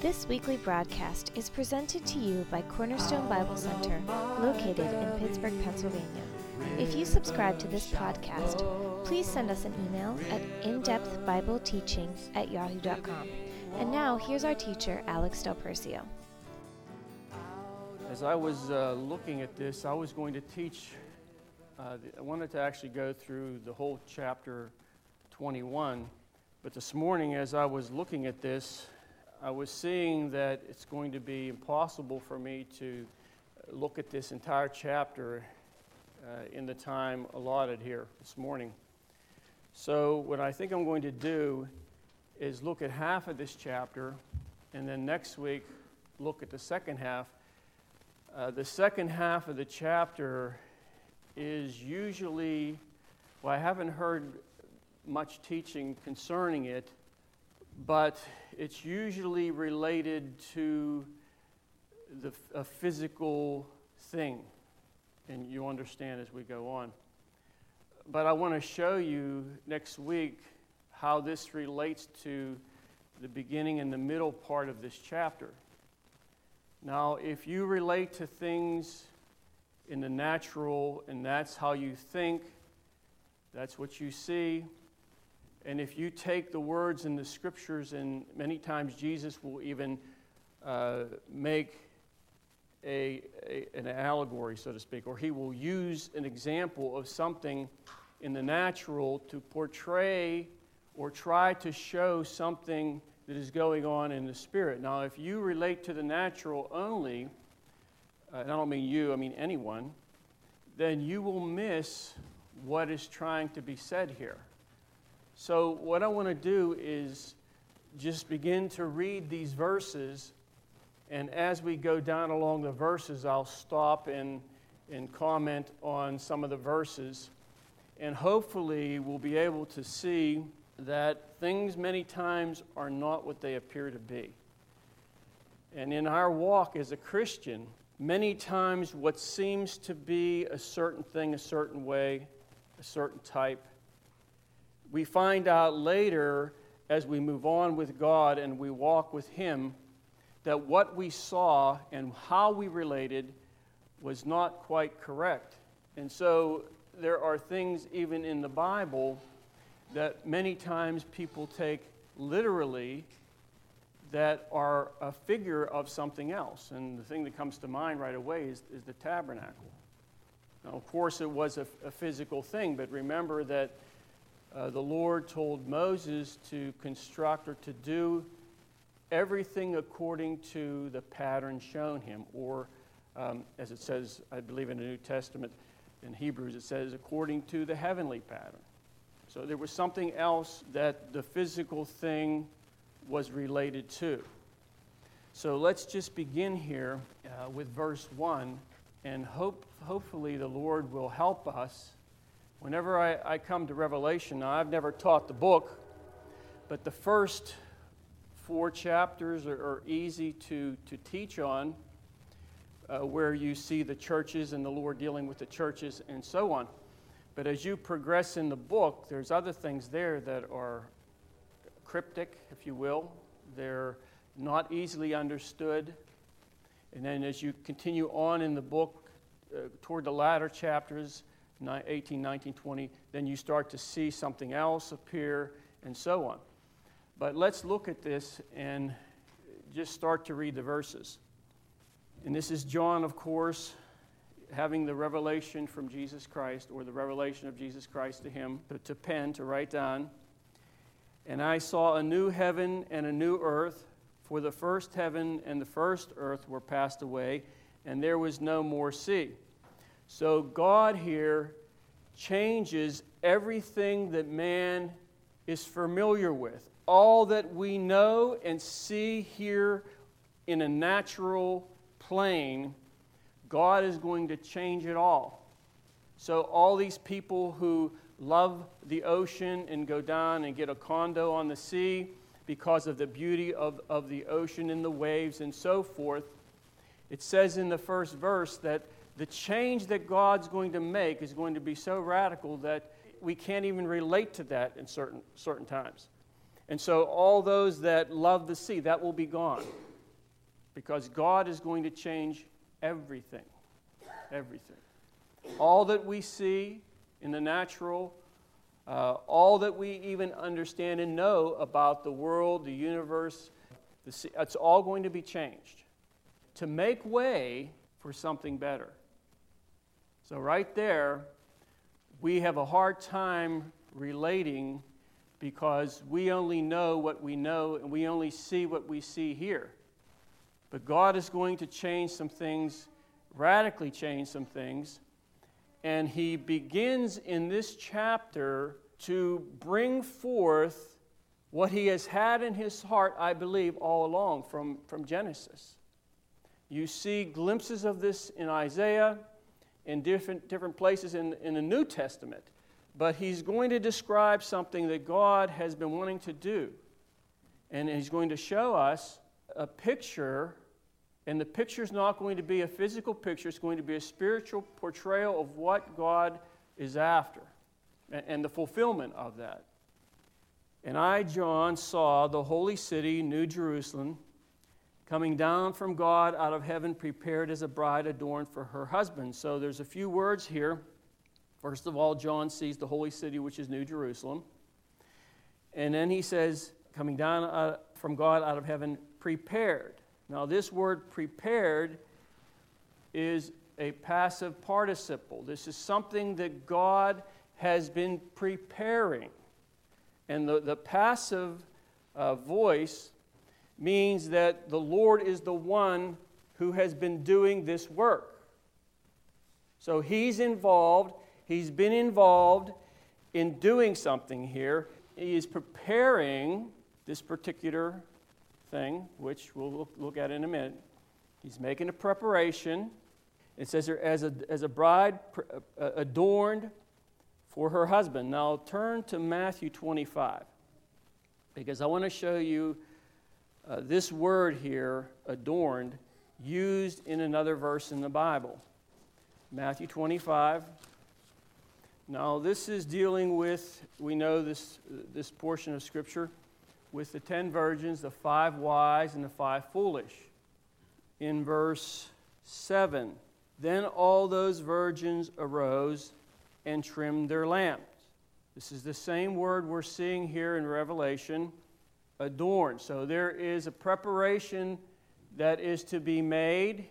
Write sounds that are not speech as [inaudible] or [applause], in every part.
This weekly broadcast is presented to you by Cornerstone Bible Center, located in Pittsburgh, Pennsylvania. If you subscribe to this podcast, please send us an email at indepthbibleteaching at yahoo.com. And now, here's our teacher, Alex Del Percio. As I was uh, looking at this, I was going to teach, uh, I wanted to actually go through the whole chapter 21. But this morning, as I was looking at this, I was seeing that it's going to be impossible for me to look at this entire chapter uh, in the time allotted here this morning. So, what I think I'm going to do is look at half of this chapter, and then next week, look at the second half. Uh, the second half of the chapter is usually, well, I haven't heard much teaching concerning it, but it's usually related to the, a physical thing, and you understand as we go on. But I want to show you next week how this relates to the beginning and the middle part of this chapter. Now, if you relate to things in the natural and that's how you think, that's what you see, and if you take the words in the scriptures, and many times Jesus will even uh, make a, a, an allegory, so to speak, or he will use an example of something in the natural to portray or try to show something that is going on in the spirit. Now, if you relate to the natural only, uh, and I don't mean you, I mean anyone, then you will miss what is trying to be said here. So, what I want to do is just begin to read these verses, and as we go down along the verses, I'll stop and, and comment on some of the verses. And hopefully, we'll be able to see that things many times are not what they appear to be. And in our walk as a Christian, many times what seems to be a certain thing a certain way, a certain type, we find out later as we move on with God and we walk with Him that what we saw and how we related was not quite correct. And so there are things even in the Bible that many times people take literally that are a figure of something else. And the thing that comes to mind right away is, is the tabernacle. Now, of course, it was a, a physical thing, but remember that uh, the Lord told Moses to construct or to do everything according to the pattern shown him, or um, as it says, I believe in the New Testament, in Hebrews, it says, according to the heavenly pattern. So there was something else that the physical thing was related to. So let's just begin here uh, with verse 1, and hope, hopefully the Lord will help us Whenever I, I come to Revelation, now I've never taught the book, but the first four chapters are, are easy to, to teach on, uh, where you see the churches and the Lord dealing with the churches and so on. But as you progress in the book, there's other things there that are cryptic, if you will. They're not easily understood. And then as you continue on in the book, uh, toward the latter chapters, 18, 19, 20, then you start to see something else appear, and so on. But let's look at this and just start to read the verses. And this is John, of course, having the revelation from Jesus Christ, or the revelation of Jesus Christ to him, to, to pen, to write down. And I saw a new heaven and a new earth, for the first heaven and the first earth were passed away, and there was no more sea. So God here changes everything that man is familiar with. All that we know and see here in a natural plane, God is going to change it all. So, all these people who love the ocean and go down and get a condo on the sea because of the beauty of, of the ocean and the waves and so forth, it says in the first verse that the change that God's going to make is going to be so radical that we can't even relate to that in certain, certain times. And so, all those that love the sea, that will be gone. because God is going to change everything. Everything. All that we see in the natural, uh, all that we even understand and know about the world, the universe, the, it's all going to be changed to make way for something better. So, right there, we have a hard time relating because we only know what we know and we only see what we see here. But God is going to change some things, radically change some things. And He begins in this chapter to bring forth what He has had in His heart, I believe, all along from, from Genesis. You see glimpses of this in Isaiah, in different, different places in, in the New Testament. But he's going to describe something that God has been wanting to do. And he's going to show us a picture, and the picture is not going to be a physical picture, it's going to be a spiritual portrayal of what God is after and, and the fulfillment of that. And I, John, saw the holy city, New Jerusalem, coming down from God out of heaven, prepared as a bride adorned for her husband. So there's a few words here First of all, John sees the holy city, which is New Jerusalem. And then he says, coming down uh, from God out of heaven, prepared. Now, this word prepared is a passive participle. This is something that God has been preparing. And the, the passive uh, voice means that the Lord is the one who has been doing this work. So he's involved He's been involved in doing something here. He is preparing this particular thing, which we'll look, at in a minute. He's making a preparation. It says here, as a, as a bride uh, adorned for her husband. Now turn to Matthew 25, because I want to show you uh, this word here, adorned, used in another verse in the Bible. Matthew 25, now, this is dealing with, we know this, this portion of Scripture, with the ten virgins, the five wise, and the five foolish. In verse 7, then all those virgins arose and trimmed their lamps. This is the same word we're seeing here in Revelation, adorned. So there is a preparation that is to be made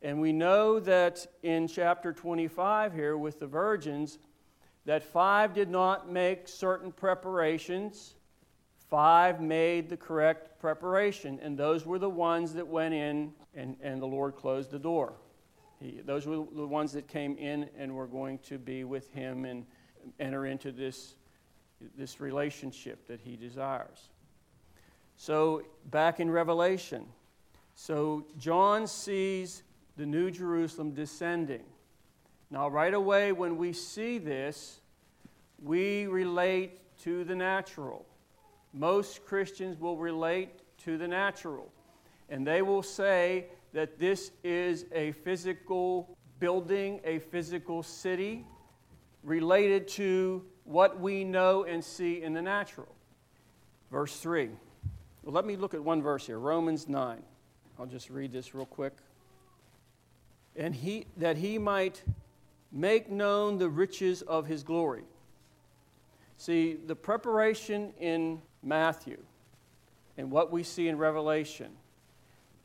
and we know that in chapter 25 here with the virgins, that five did not make certain preparations. Five made the correct preparation, and those were the ones that went in, and, and the Lord closed the door. He, those were the ones that came in and were going to be with Him and enter into this, this relationship that He desires. So, back in Revelation, so John sees the New Jerusalem descending. Now, right away, when we see this, we relate to the natural. Most Christians will relate to the natural. And they will say that this is a physical building, a physical city, related to what we know and see in the natural. Verse 3. Well, let me look at one verse here Romans 9. I'll just read this real quick and he, that he might make known the riches of his glory. See, the preparation in Matthew and what we see in Revelation,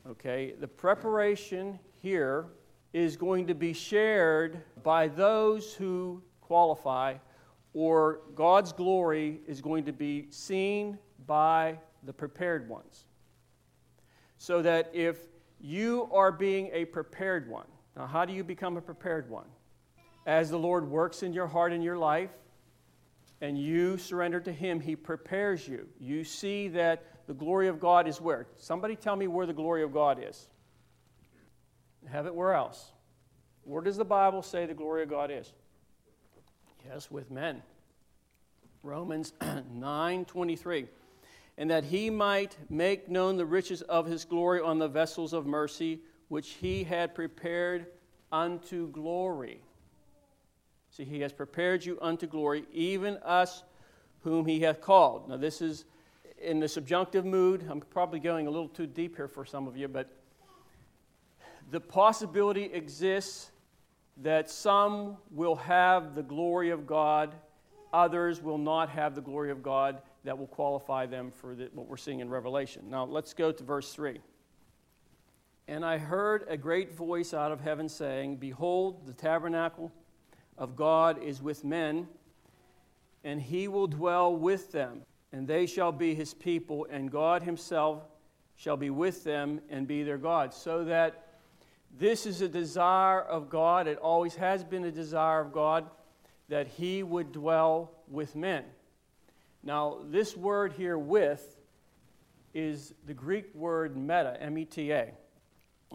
okay, the preparation here is going to be shared by those who qualify, or God's glory is going to be seen by the prepared ones. So that if you are being a prepared one, now, how do you become a prepared one? As the Lord works in your heart and your life, and you surrender to Him, He prepares you. You see that the glory of God is where? Somebody tell me where the glory of God is. Have it where else? Where does the Bible say the glory of God is? Yes, with men. Romans [clears throat] 9 23. And that he might make known the riches of his glory on the vessels of mercy which he had prepared unto glory. See, he has prepared you unto glory, even us whom he hath called. Now, this is in the subjunctive mood. I'm probably going a little too deep here for some of you, but the possibility exists that some will have the glory of God, others will not have the glory of God that will qualify them for the, what we're seeing in Revelation. Now, let's go to verse 3. And I heard a great voice out of heaven saying, Behold, the tabernacle of God is with men, and he will dwell with them, and they shall be his people, and God himself shall be with them and be their God. So that this is a desire of God, it always has been a desire of God that he would dwell with men. Now, this word here, with, is the Greek word meta, M E T A.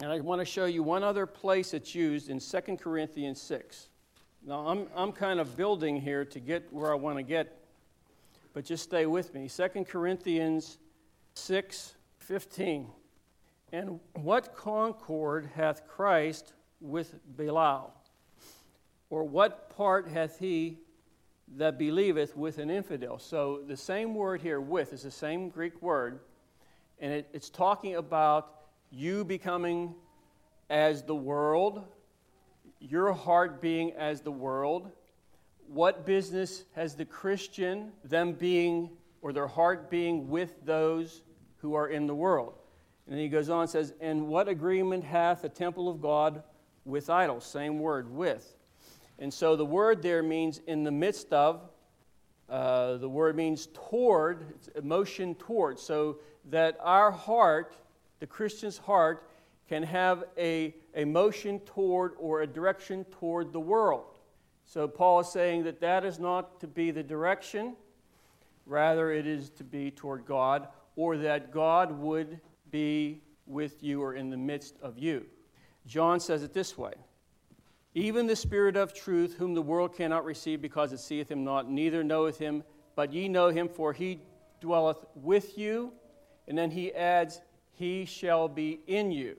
And I want to show you one other place it's used in 2 Corinthians 6. Now, I'm, I'm kind of building here to get where I want to get, but just stay with me. 2 Corinthians 6 15. And what concord hath Christ with Belial? Or what part hath he that believeth with an infidel? So the same word here, with, is the same Greek word, and it, it's talking about you becoming as the world your heart being as the world. What business has the Christian, them being, or their heart being with those who are in the world? And then he goes on and says, And what agreement hath the temple of God with idols? Same word, with. And so the word there means in the midst of, uh, the word means toward, it's emotion toward, so that our heart, the Christian's heart, can have a, a motion toward or a direction toward the world. So Paul is saying that that is not to be the direction, rather, it is to be toward God, or that God would be with you or in the midst of you. John says it this way Even the Spirit of truth, whom the world cannot receive because it seeth him not, neither knoweth him, but ye know him, for he dwelleth with you. And then he adds, He shall be in you.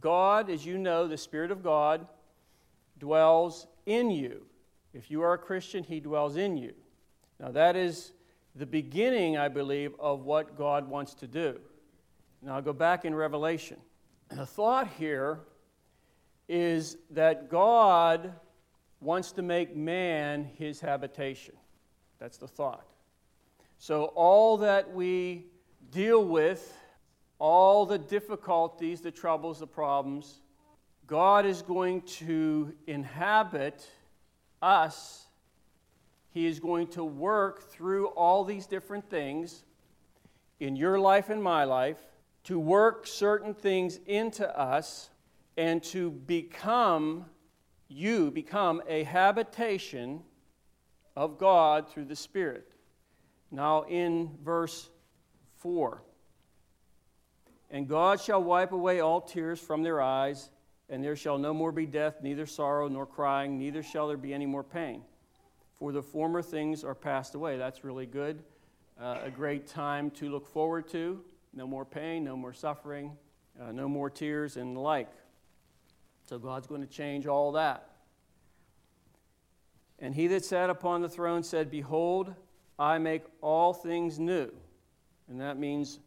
God, as you know, the Spirit of God dwells in you. If you are a Christian, He dwells in you. Now, that is the beginning, I believe, of what God wants to do. Now, I'll go back in Revelation. The thought here is that God wants to make man his habitation. That's the thought. So, all that we deal with all the difficulties, the troubles, the problems, God is going to inhabit us. He is going to work through all these different things in your life and my life to work certain things into us and to become, you become a habitation of God through the Spirit. Now, in verse 4. And God shall wipe away all tears from their eyes, and there shall no more be death, neither sorrow nor crying, neither shall there be any more pain. For the former things are passed away. That's really good. Uh, a great time to look forward to. No more pain, no more suffering, uh, no more tears, and the like. So God's going to change all that. And he that sat upon the throne said, Behold, I make all things new. And that means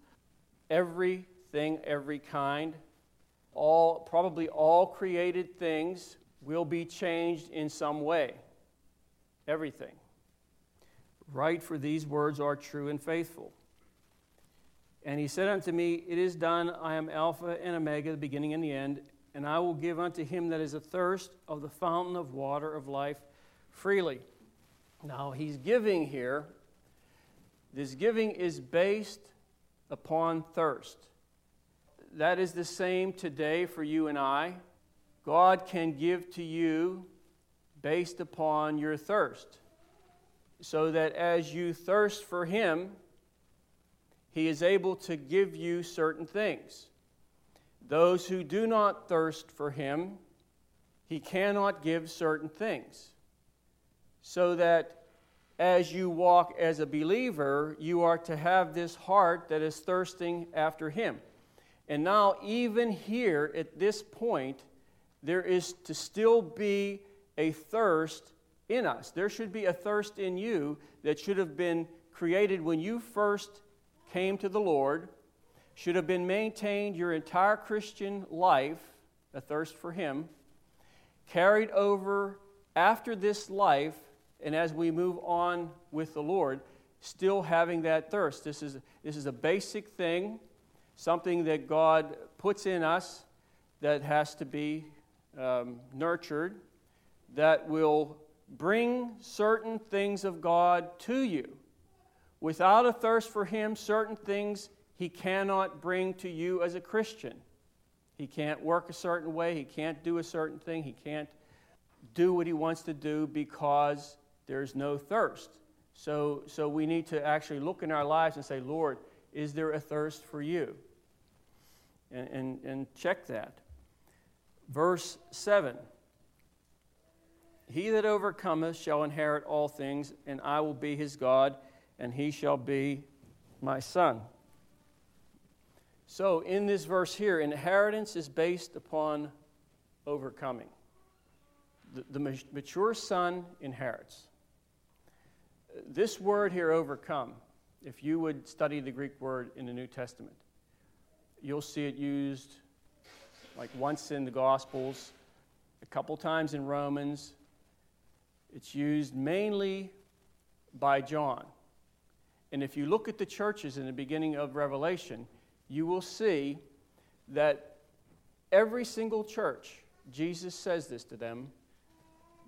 everything, every kind. All, probably all created things will be changed in some way. Everything. Right, for these words are true and faithful. And he said unto me, It is done. I am Alpha and Omega, the beginning and the end. And I will give unto him that is athirst of the fountain of water of life freely. Now, he's giving here. This giving is based upon thirst that is the same today for you and I. God can give to you based upon your thirst, so that as you thirst for Him, He is able to give you certain things. Those who do not thirst for Him, He cannot give certain things. So that as you walk as a believer, you are to have this heart that is thirsting after Him. And now, even here at this point, there is to still be a thirst in us. There should be a thirst in you that should have been created when you first came to the Lord, should have been maintained your entire Christian life, a thirst for Him, carried over after this life, and as we move on with the Lord, still having that thirst. This is, this is a basic thing, something that God puts in us that has to be um, nurtured, that will bring certain things of God to you. Without a thirst for Him, certain things He cannot bring to you as a Christian. He can't work a certain way, He can't do a certain thing, He can't do what He wants to do because there's no thirst. So, so we need to actually look in our lives and say, Lord, is there a thirst for you? And, and, and check that. Verse 7 He that overcometh shall inherit all things, and I will be his God, and he shall be my son. So, in this verse here, inheritance is based upon overcoming. The, the mature son inherits. This word here, overcome, if you would study the Greek word in the New Testament, you'll see it used like once in the Gospels, a couple times in Romans. It's used mainly by John. And if you look at the churches in the beginning of Revelation, you will see that every single church, Jesus says this to them,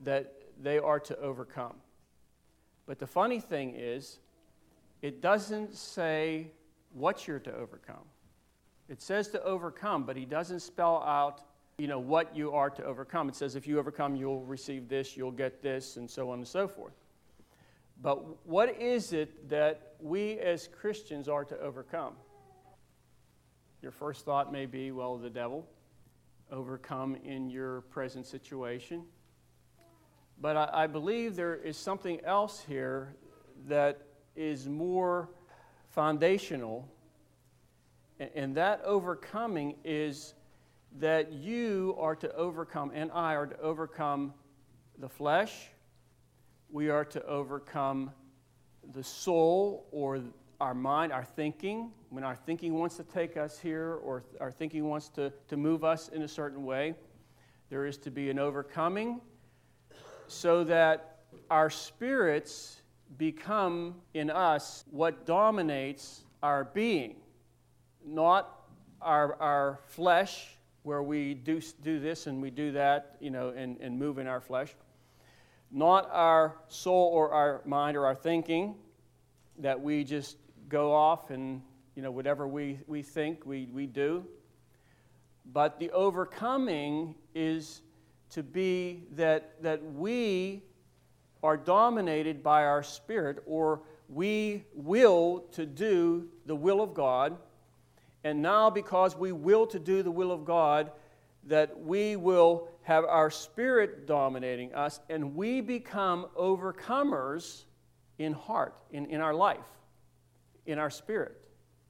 that they are to overcome. But the funny thing is, it doesn't say what you're to overcome. It says to overcome, but he doesn't spell out, you know, what you are to overcome. It says if you overcome, you'll receive this, you'll get this, and so on and so forth. But what is it that we as Christians are to overcome? Your first thought may be, well, the devil. Overcome in your present situation. But I, I believe there is something else here that is more foundational and that overcoming is that you are to overcome, and I are to overcome the flesh. We are to overcome the soul or our mind, our thinking. When our thinking wants to take us here or our thinking wants to, to move us in a certain way, there is to be an overcoming so that our spirits become in us what dominates our being not our, our flesh, where we do, do this and we do that, you know, and, and move in our flesh. Not our soul or our mind or our thinking, that we just go off and, you know, whatever we, we think, we, we do. But the overcoming is to be that, that we are dominated by our spirit, or we will to do the will of God and now, because we will to do the will of God, that we will have our spirit dominating us and we become overcomers in heart, in, in our life, in our spirit.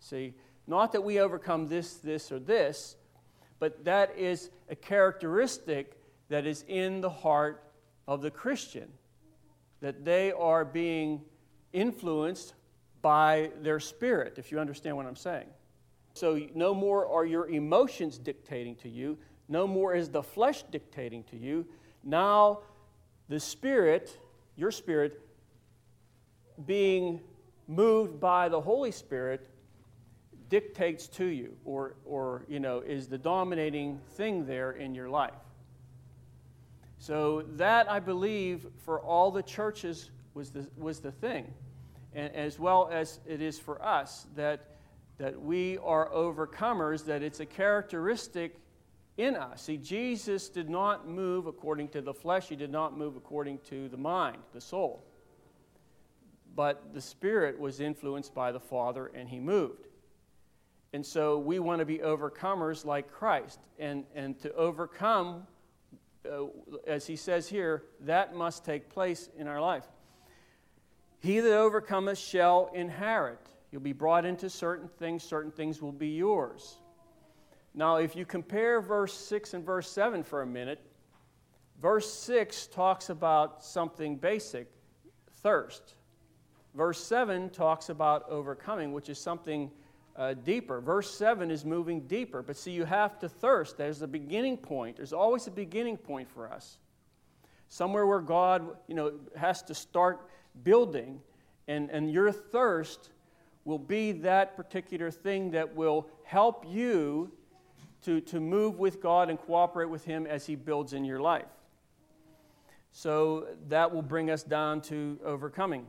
See, not that we overcome this, this, or this, but that is a characteristic that is in the heart of the Christian, that they are being influenced by their spirit, if you understand what I'm saying. So no more are your emotions dictating to you, no more is the flesh dictating to you. Now the spirit, your spirit, being moved by the Holy Spirit dictates to you or, or you know is the dominating thing there in your life so that i believe for all the churches was the, was the thing and as well as it is for us that that we are overcomers, that it's a characteristic in us. See, Jesus did not move according to the flesh, he did not move according to the mind, the soul. But the Spirit was influenced by the Father and he moved. And so we want to be overcomers like Christ. And, and to overcome, uh, as he says here, that must take place in our life. He that overcometh shall inherit. You'll be brought into certain things, certain things will be yours. Now, if you compare verse 6 and verse 7 for a minute, verse 6 talks about something basic thirst. Verse 7 talks about overcoming, which is something uh, deeper. Verse 7 is moving deeper. But see, you have to thirst. There's a beginning point. There's always a beginning point for us. Somewhere where God, you know, has to start building, and, and your thirst will be that particular thing that will help you to, to move with God and cooperate with Him as He builds in your life. So that will bring us down to overcoming.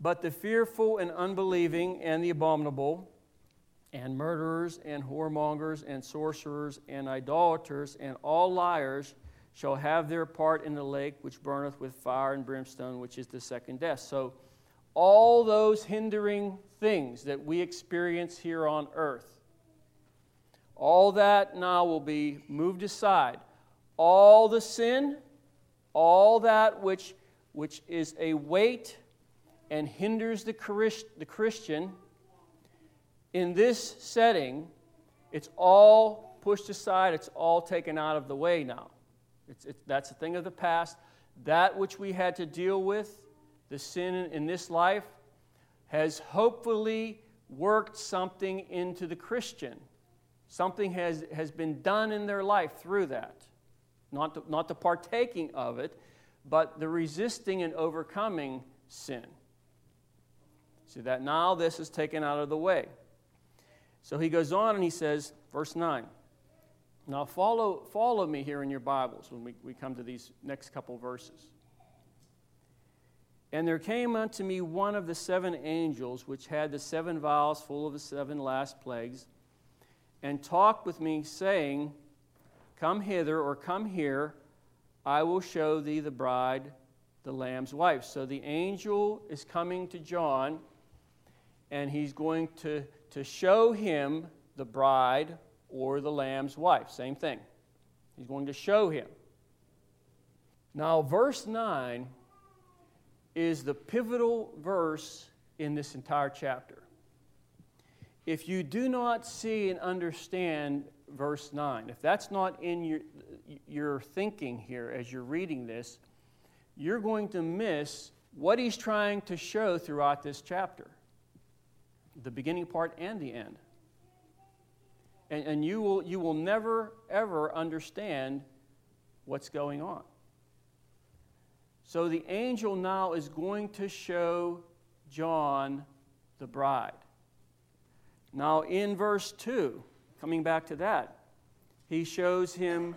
But the fearful and unbelieving and the abominable, and murderers and whoremongers and sorcerers and idolaters and all liars shall have their part in the lake which burneth with fire and brimstone, which is the second death. So, all those hindering things that we experience here on earth, all that now will be moved aside. All the sin, all that which, which is a weight and hinders the, Christ, the Christian in this setting, it's all pushed aside, it's all taken out of the way now. It's, it's, that's a thing of the past. That which we had to deal with, the sin in, in this life, has hopefully worked something into the Christian. Something has, has been done in their life through that. Not the, not the partaking of it, but the resisting and overcoming sin. See that now this is taken out of the way. So he goes on and he says, verse 9. Now follow, follow me here in your Bibles when we, we come to these next couple verses. And there came unto me one of the seven angels, which had the seven vials full of the seven last plagues, and talked with me, saying, Come hither, or come here, I will show thee the bride, the Lamb's wife. So the angel is coming to John, and he's going to to show him the bride or the lamb's wife. Same thing. He's going to show him. Now, verse 9 is the pivotal verse in this entire chapter. If you do not see and understand verse 9, if that's not in your, your thinking here as you're reading this, you're going to miss what he's trying to show throughout this chapter the beginning part and the end. And, and you, will, you will never, ever understand what's going on. So the angel now is going to show John the bride. Now, in verse 2, coming back to that, he shows him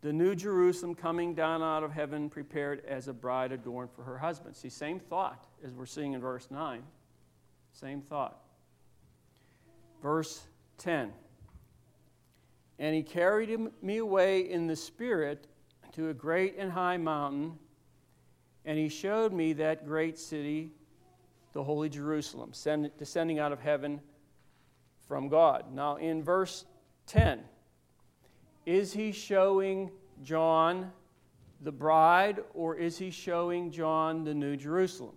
the new Jerusalem coming down out of heaven, prepared as a bride adorned for her husband. See, same thought as we're seeing in verse 9. Same thought. Verse 10 And he carried me away in the Spirit to a great and high mountain, and he showed me that great city, the holy Jerusalem, descending out of heaven from God. Now, in verse 10, is he showing John the bride, or is he showing John the New Jerusalem?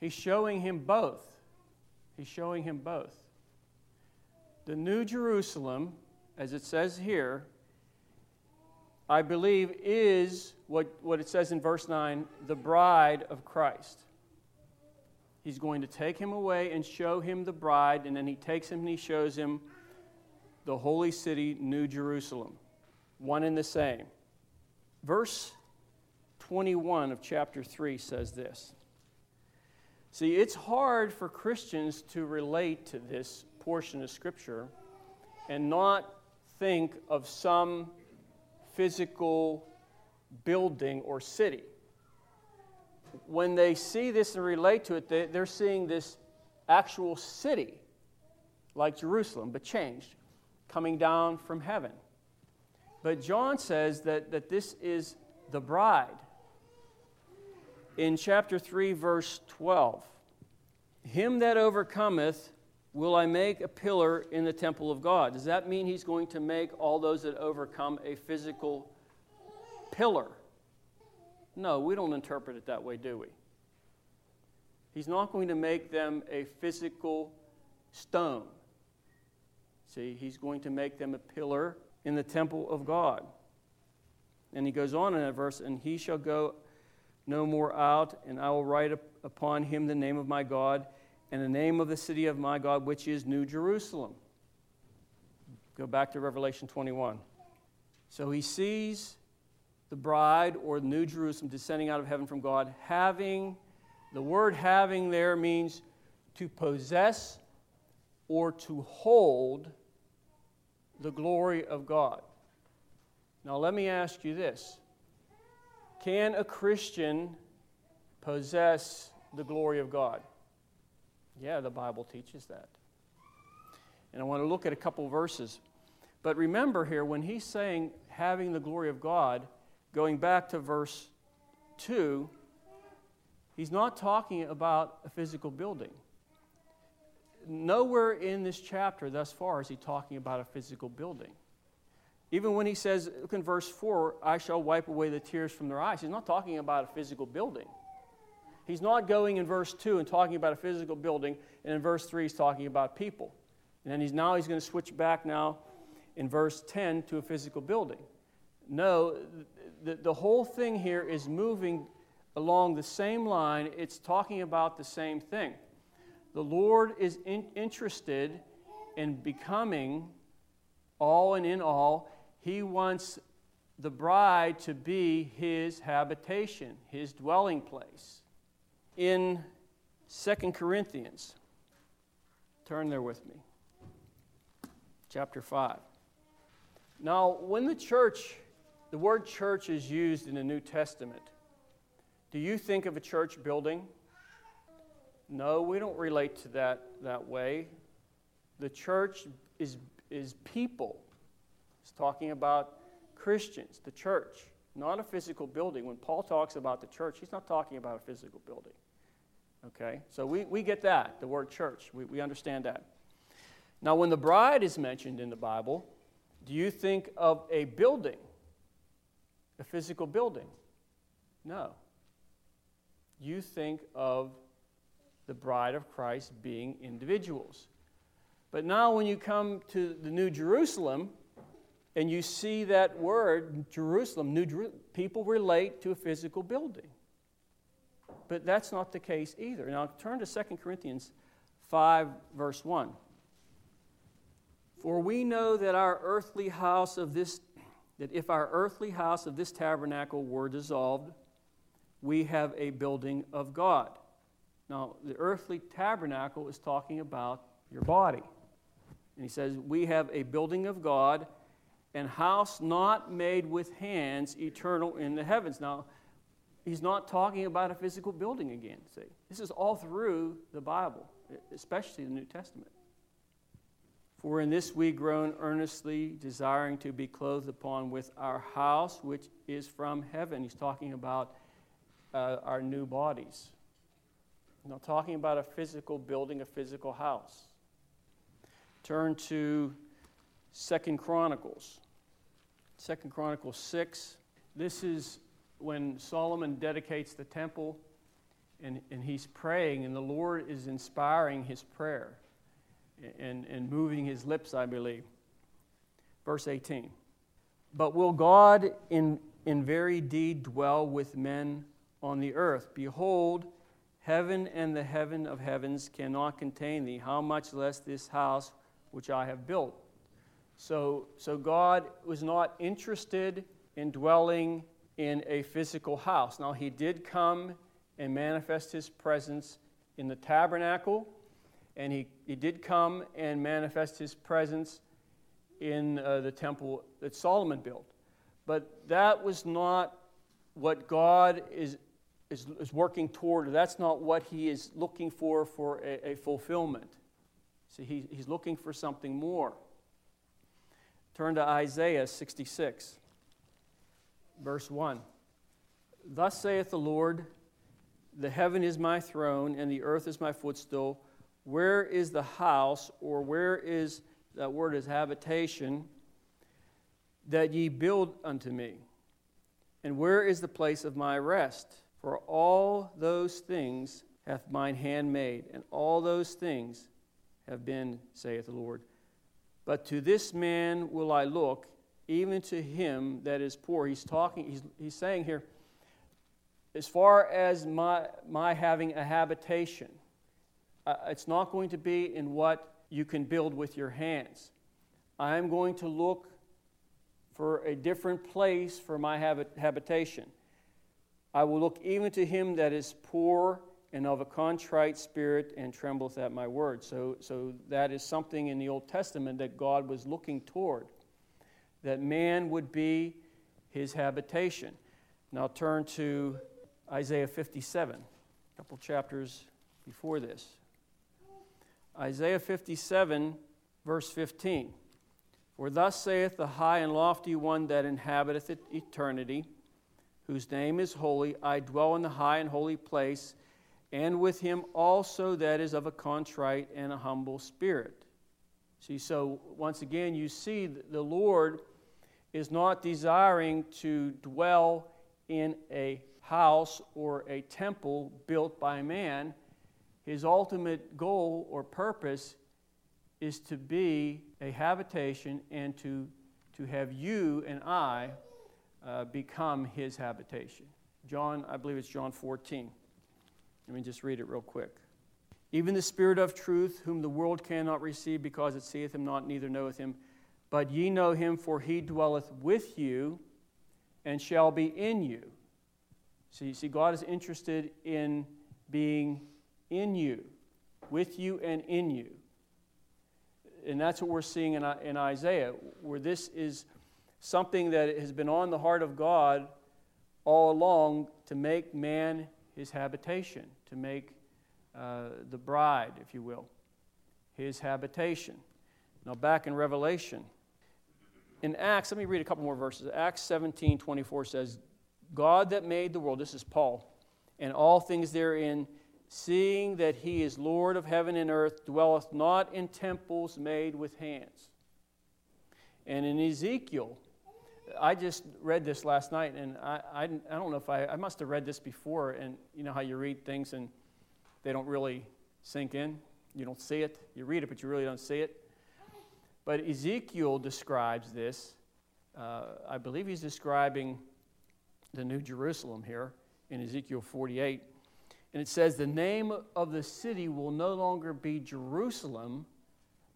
He's showing him both. He's showing him both. The New Jerusalem, as it says here, I believe is what, what it says in verse 9 the bride of Christ. He's going to take him away and show him the bride, and then he takes him and he shows him the holy city, New Jerusalem. One and the same. Verse 21 of chapter 3 says this See, it's hard for Christians to relate to this portion of Scripture and not think of some physical building or city. When they see this and relate to it, they, are seeing this actual city, like Jerusalem, but changed, coming down from heaven. But John says that, that this is the bride in chapter 3, verse 12 Him that overcometh will I make a pillar in the temple of God. Does that mean he's going to make all those that overcome a physical pillar? No, we don't interpret it that way, do we? He's not going to make them a physical stone. See, he's going to make them a pillar in the temple of God. And he goes on in that verse, and he shall go no more out, and I will write upon him the name of my God and the name of the city of my God, which is New Jerusalem. Go back to Revelation 21. So he sees the bride or New Jerusalem descending out of heaven from God, having, the word having there means to possess or to hold the glory of God. Now, let me ask you this Can a Christian possess the glory of God? Yeah, the Bible teaches that. And I want to look at a couple verses. But remember here, when he's saying having the glory of God, going back to verse 2, he's not talking about a physical building. Nowhere in this chapter thus far is he talking about a physical building. Even when he says, look in verse 4, I shall wipe away the tears from their eyes, he's not talking about a physical building. He's not going in verse 2 and talking about a physical building, and in verse 3 he's talking about people. And then he's now he's going to switch back now in verse 10 to a physical building. No, the, the whole thing here is moving along the same line. It's talking about the same thing. The Lord is in, interested in becoming all and in all. He wants the bride to be his habitation, his dwelling place. In 2 Corinthians, turn there with me, chapter 5. Now, when the church, the word church is used in the New Testament, do you think of a church building? No, we don't relate to that that way. The church is, is people. Talking about Christians, the church, not a physical building. When Paul talks about the church, he's not talking about a physical building. Okay? So we, we get that, the word church. We, we understand that. Now, when the bride is mentioned in the Bible, do you think of a building, a physical building? No. You think of the bride of Christ being individuals. But now, when you come to the New Jerusalem and you see that word, Jerusalem, New people relate to a physical building. But that's not the case either. Now, turn to 2 Corinthians 5, verse 1. For we know that our earthly house of this, that if our earthly house of this tabernacle were dissolved, we have a building of God. Now, the earthly tabernacle is talking about your body. And he says, We have a building of God and house not made with hands, eternal in the heavens. Now, he's not talking about a physical building again. See, this is all through the Bible, especially the New Testament. For in this we groan earnestly, desiring to be clothed upon with our house, which is from heaven. He's talking about uh, our new bodies. He's not talking about a physical building, a physical house. Turn to Second Chronicles. Second Chronicles 6. This is when Solomon dedicates the temple and, and he's praying, and the Lord is inspiring his prayer and, and moving his lips, I believe. Verse 18. But will God in, in very deed dwell with men on the earth? Behold, heaven and the heaven of heavens cannot contain thee, how much less this house which I have built. So, so God was not interested in dwelling in a physical house. Now, He did come and manifest His presence in the tabernacle and he, he did come and manifest his presence in uh, the temple that Solomon built. But that was not what God is, is, is working toward. That's not what he is looking for for a, a fulfillment. See, he, he's looking for something more. Turn to Isaiah 66, verse 1. Thus saith the Lord, The heaven is my throne, and the earth is my footstool. Where is the house, or where is that word is habitation, that ye build unto me? And where is the place of my rest? For all those things hath mine hand made, and all those things have been, saith the Lord. But to this man will I look, even to him that is poor. He's talking, he's, he's saying here, as far as my, my having a habitation, Uh, it's not going to be in what you can build with your hands. I am going to look for a different place for my habit- habitation. I will look even to him that is poor and of a contrite spirit and trembleth at my word. So, so that is something in the Old Testament that God was looking toward, that man would be his habitation. Now turn to Isaiah 57, a couple chapters before this. Isaiah 57, verse 15. For thus saith the high and lofty one that inhabiteth eternity, whose name is holy, I dwell in the high and holy place and with him also that is of a contrite and a humble spirit. See, so once again, you see the Lord is not desiring to dwell in a house or a temple built by man. His ultimate goal or purpose is to be a habitation and to, to have you and I uh, become his habitation. John, I believe it's John 14. Let me just read it real quick. Even the Spirit of truth, whom the world cannot receive because it seeth him not, neither knoweth him. But ye know him, for he dwelleth with you and shall be in you. So you see, God is interested in being in you, with you and in you. And that's what we're seeing in, in Isaiah, where this is something that has been on the heart of God all along to make man his habitation to make uh, the bride, if you will, his habitation. Now, back in Revelation, in Acts, let me read a couple more verses. Acts 17 24 says, God that made the world, this is Paul, and all things therein, seeing that he is Lord of heaven and earth, dwelleth not in temples made with hands. And in Ezekiel, I just read this last night, and I, I, I don't know if I, I must have read this before, and you know how you read things and they don't really sink in? You don't see it. You read it, but you really don't see it. But Ezekiel describes this. Uh, I believe he's describing the New Jerusalem here in Ezekiel 48. And it says, The name of the city will no longer be Jerusalem,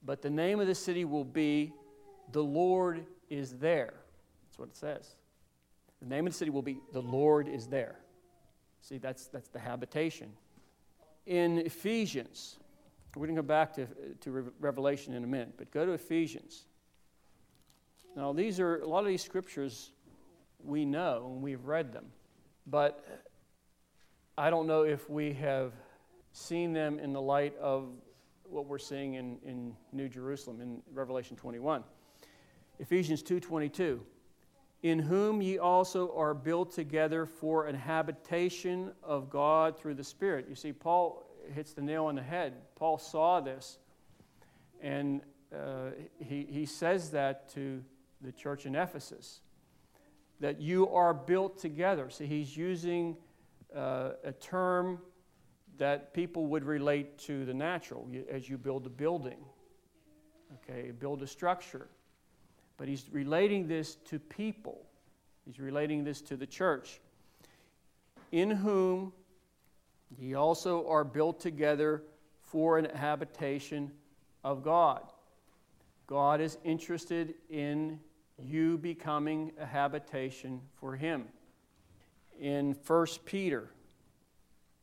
but the name of the city will be The Lord is there. That's what it says. The name of the city will be The Lord is there. See, that's, that's the habitation. In Ephesians, we're going to go back to, to Revelation in a minute, but go to Ephesians. Now, these are a lot of these scriptures we know and we've read them, but I don't know if we have seen them in the light of what we're seeing in, in New Jerusalem in Revelation 21. Ephesians 2:22 in whom ye also are built together for an habitation of God through the Spirit. You see, Paul hits the nail on the head. Paul saw this, and uh, he, he says that to the church in Ephesus that you are built together. See, he's using uh, a term that people would relate to the natural as you build a building, okay, build a structure. But he's relating this to people, he's relating this to the church, in whom ye also are built together for an habitation of God. God is interested in you becoming a habitation for him. In 1 Peter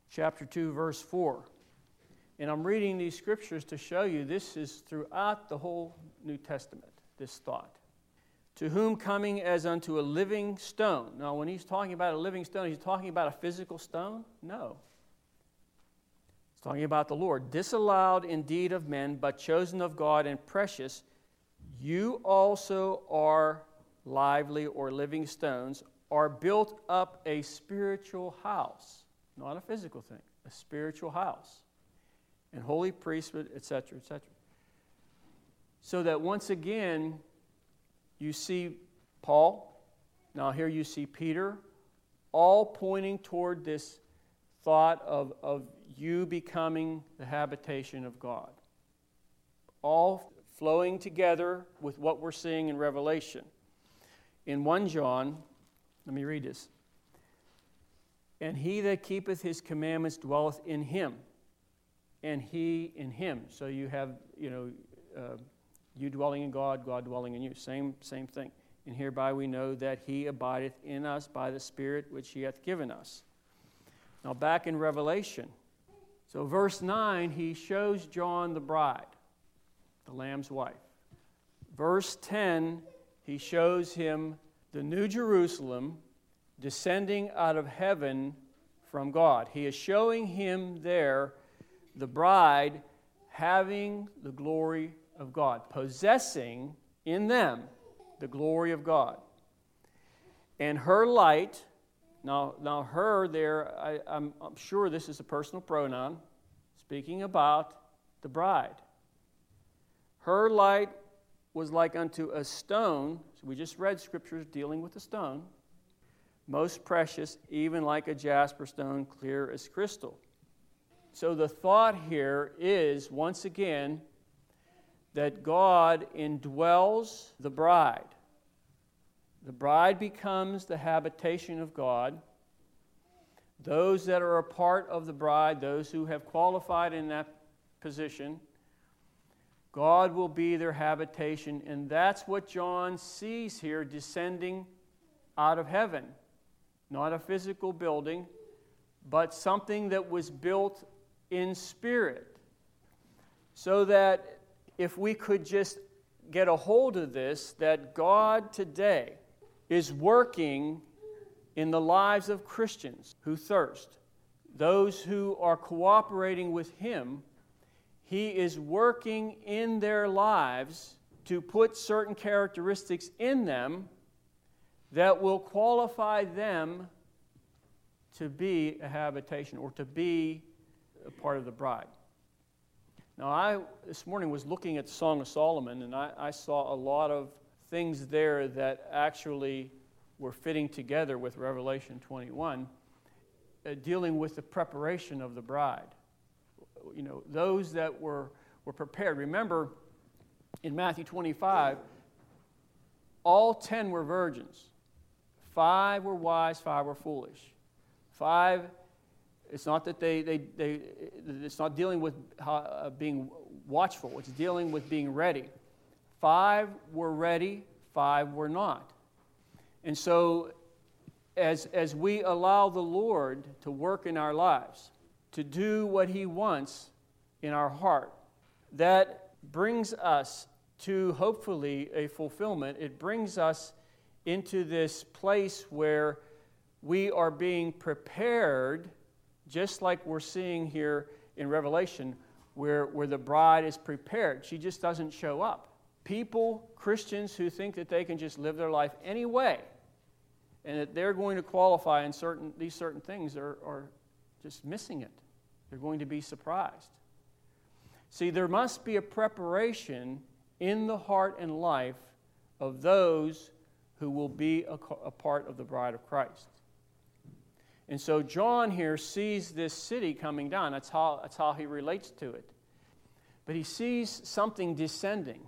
chapter 2 verse 4. And I'm reading these scriptures to show you this is throughout the whole New Testament, this thought to whom coming as unto a living stone. Now, when he's talking about a living stone, he's talking about a physical stone? No. He's talking about the Lord. Disallowed indeed of men, but chosen of God and precious, you also are lively or living stones, are built up a spiritual house, not a physical thing, a spiritual house, and holy priesthood, etc., etc. So that once again, you see Paul, now here you see Peter, all pointing toward this thought of, of you becoming the habitation of God. All flowing together with what we're seeing in Revelation. In 1 John, let me read this. And he that keepeth his commandments dwelleth in him, and he in him. So you have, you know, uh, you dwelling in God, God dwelling in you. Same, same thing. And hereby we know that he abideth in us by the Spirit which he hath given us. Now, back in Revelation, so verse 9, he shows John the bride, the Lamb's wife. Verse 10, he shows him the New Jerusalem descending out of heaven from God. He is showing him there the bride having the glory of God, possessing in them the glory of God. And her light, now, now her there, I, I'm, I'm sure this is a personal pronoun, speaking about the bride. Her light was like unto a stone. So we just read scriptures dealing with a stone. Most precious, even like a jasper stone, clear as crystal. So the thought here is, once again, that God indwells the bride. The bride becomes the habitation of God. Those that are a part of the bride, those who have qualified in that position, God will be their habitation. And that's what John sees here descending out of heaven. Not a physical building, but something that was built in spirit. So that if we could just get a hold of this, that God today is working in the lives of Christians who thirst, those who are cooperating with Him, He is working in their lives to put certain characteristics in them that will qualify them to be a habitation or to be a part of the bride. Now, I this morning was looking at the Song of Solomon, and I, I saw a lot of things there that actually were fitting together with Revelation 21, uh, dealing with the preparation of the bride. You know, those that were, were prepared. Remember, in Matthew 25, all ten were virgins. Five were wise, five were foolish. Five it's not that they, they, they it's not dealing with uh, being watchful, it's dealing with being ready. Five were ready, five were not. And so, as, as we allow the Lord to work in our lives, to do what He wants in our heart, that brings us to hopefully a fulfillment. It brings us into this place where we are being prepared just like we're seeing here in Revelation, where, where the bride is prepared. She just doesn't show up. People, Christians who think that they can just live their life anyway and that they're going to qualify in certain, these certain things are, are just missing it. They're going to be surprised. See, there must be a preparation in the heart and life of those who will be a, a part of the bride of Christ. And so John here sees this city coming down. That's how, that's how he relates to it. But he sees something descending.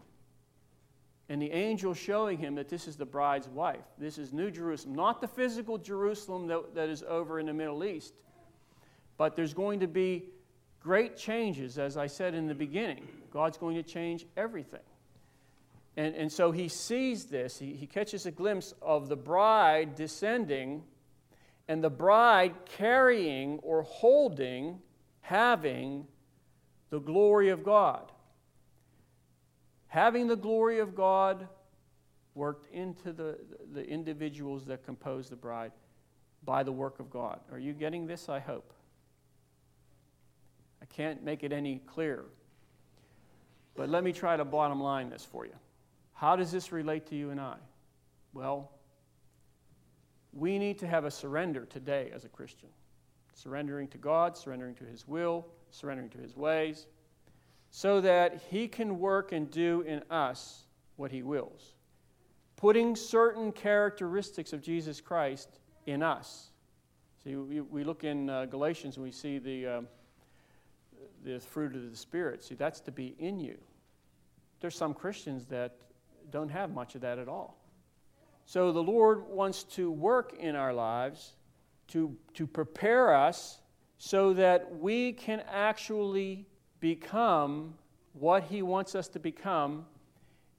And the angel showing him that this is the bride's wife. This is New Jerusalem. Not the physical Jerusalem that, that is over in the Middle East. But there's going to be great changes, as I said in the beginning. God's going to change everything. And, and so he sees this. He, he catches a glimpse of the bride descending and the bride carrying or holding, having the glory of God. Having the glory of God worked into the, the individuals that compose the bride by the work of God. Are you getting this? I hope. I can't make it any clearer. But let me try to bottom line this for you. How does this relate to you and I? Well, we need to have a surrender today as a Christian. Surrendering to God, surrendering to His will, surrendering to His ways, so that He can work and do in us what He wills. Putting certain characteristics of Jesus Christ in us. See, we, look in uh, Galatians and we see the, uh, the fruit of the Spirit. See, that's to be in you. There's some Christians that don't have much of that at all. So the Lord wants to work in our lives to, to prepare us so that we can actually become what He wants us to become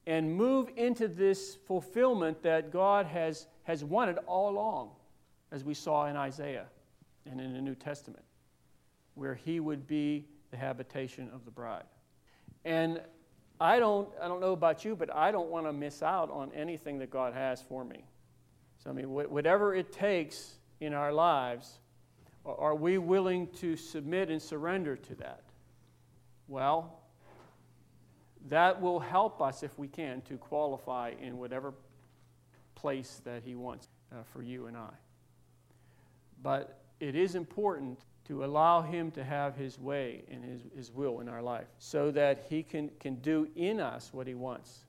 and move into this fulfillment that God has, has wanted all along, as we saw in Isaiah and in the New Testament, where He would be the habitation of the bride. And I don't, I don't know about you, but I don't want to miss out on anything that God has for me. So, I mean, wh- whatever it takes in our lives, are we willing to submit and surrender to that? Well, that will help us, if we can, to qualify in whatever place that He wants uh, for you and I. But it is important to allow Him to have His way and His, his will in our life so that He can, can do in us what He wants,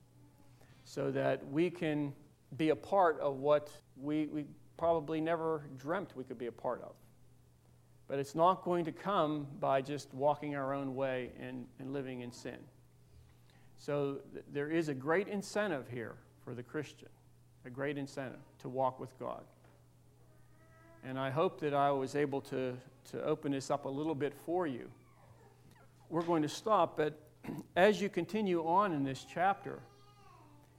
so that we can be a part of what we, we probably never dreamt we could be a part of. But it's not going to come by just walking our own way and, and living in sin. So th- there is a great incentive here for the Christian, a great incentive to walk with God. And I hope that I was able to, to open this up a little bit for you. We're going to stop, but [clears throat] as you continue on in this chapter,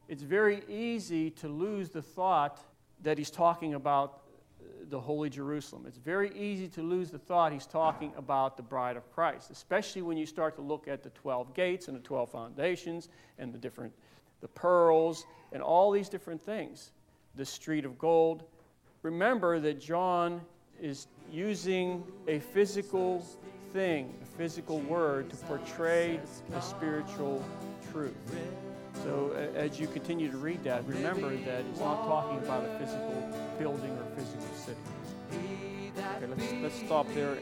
it's very easy to lose the thought that he's talking about uh, the Holy Jerusalem. It's very easy to lose the thought he's talking about the bride of Christ, especially when you start to look at the 12 gates and the 12 foundations and the different the pearls and all these different things. The street of gold. Remember that John is using a physical thing, a physical word to portray a spiritual truth. So as you continue to read that, remember that it's not talking about a physical building or physical city. Okay, let's, let's stop there.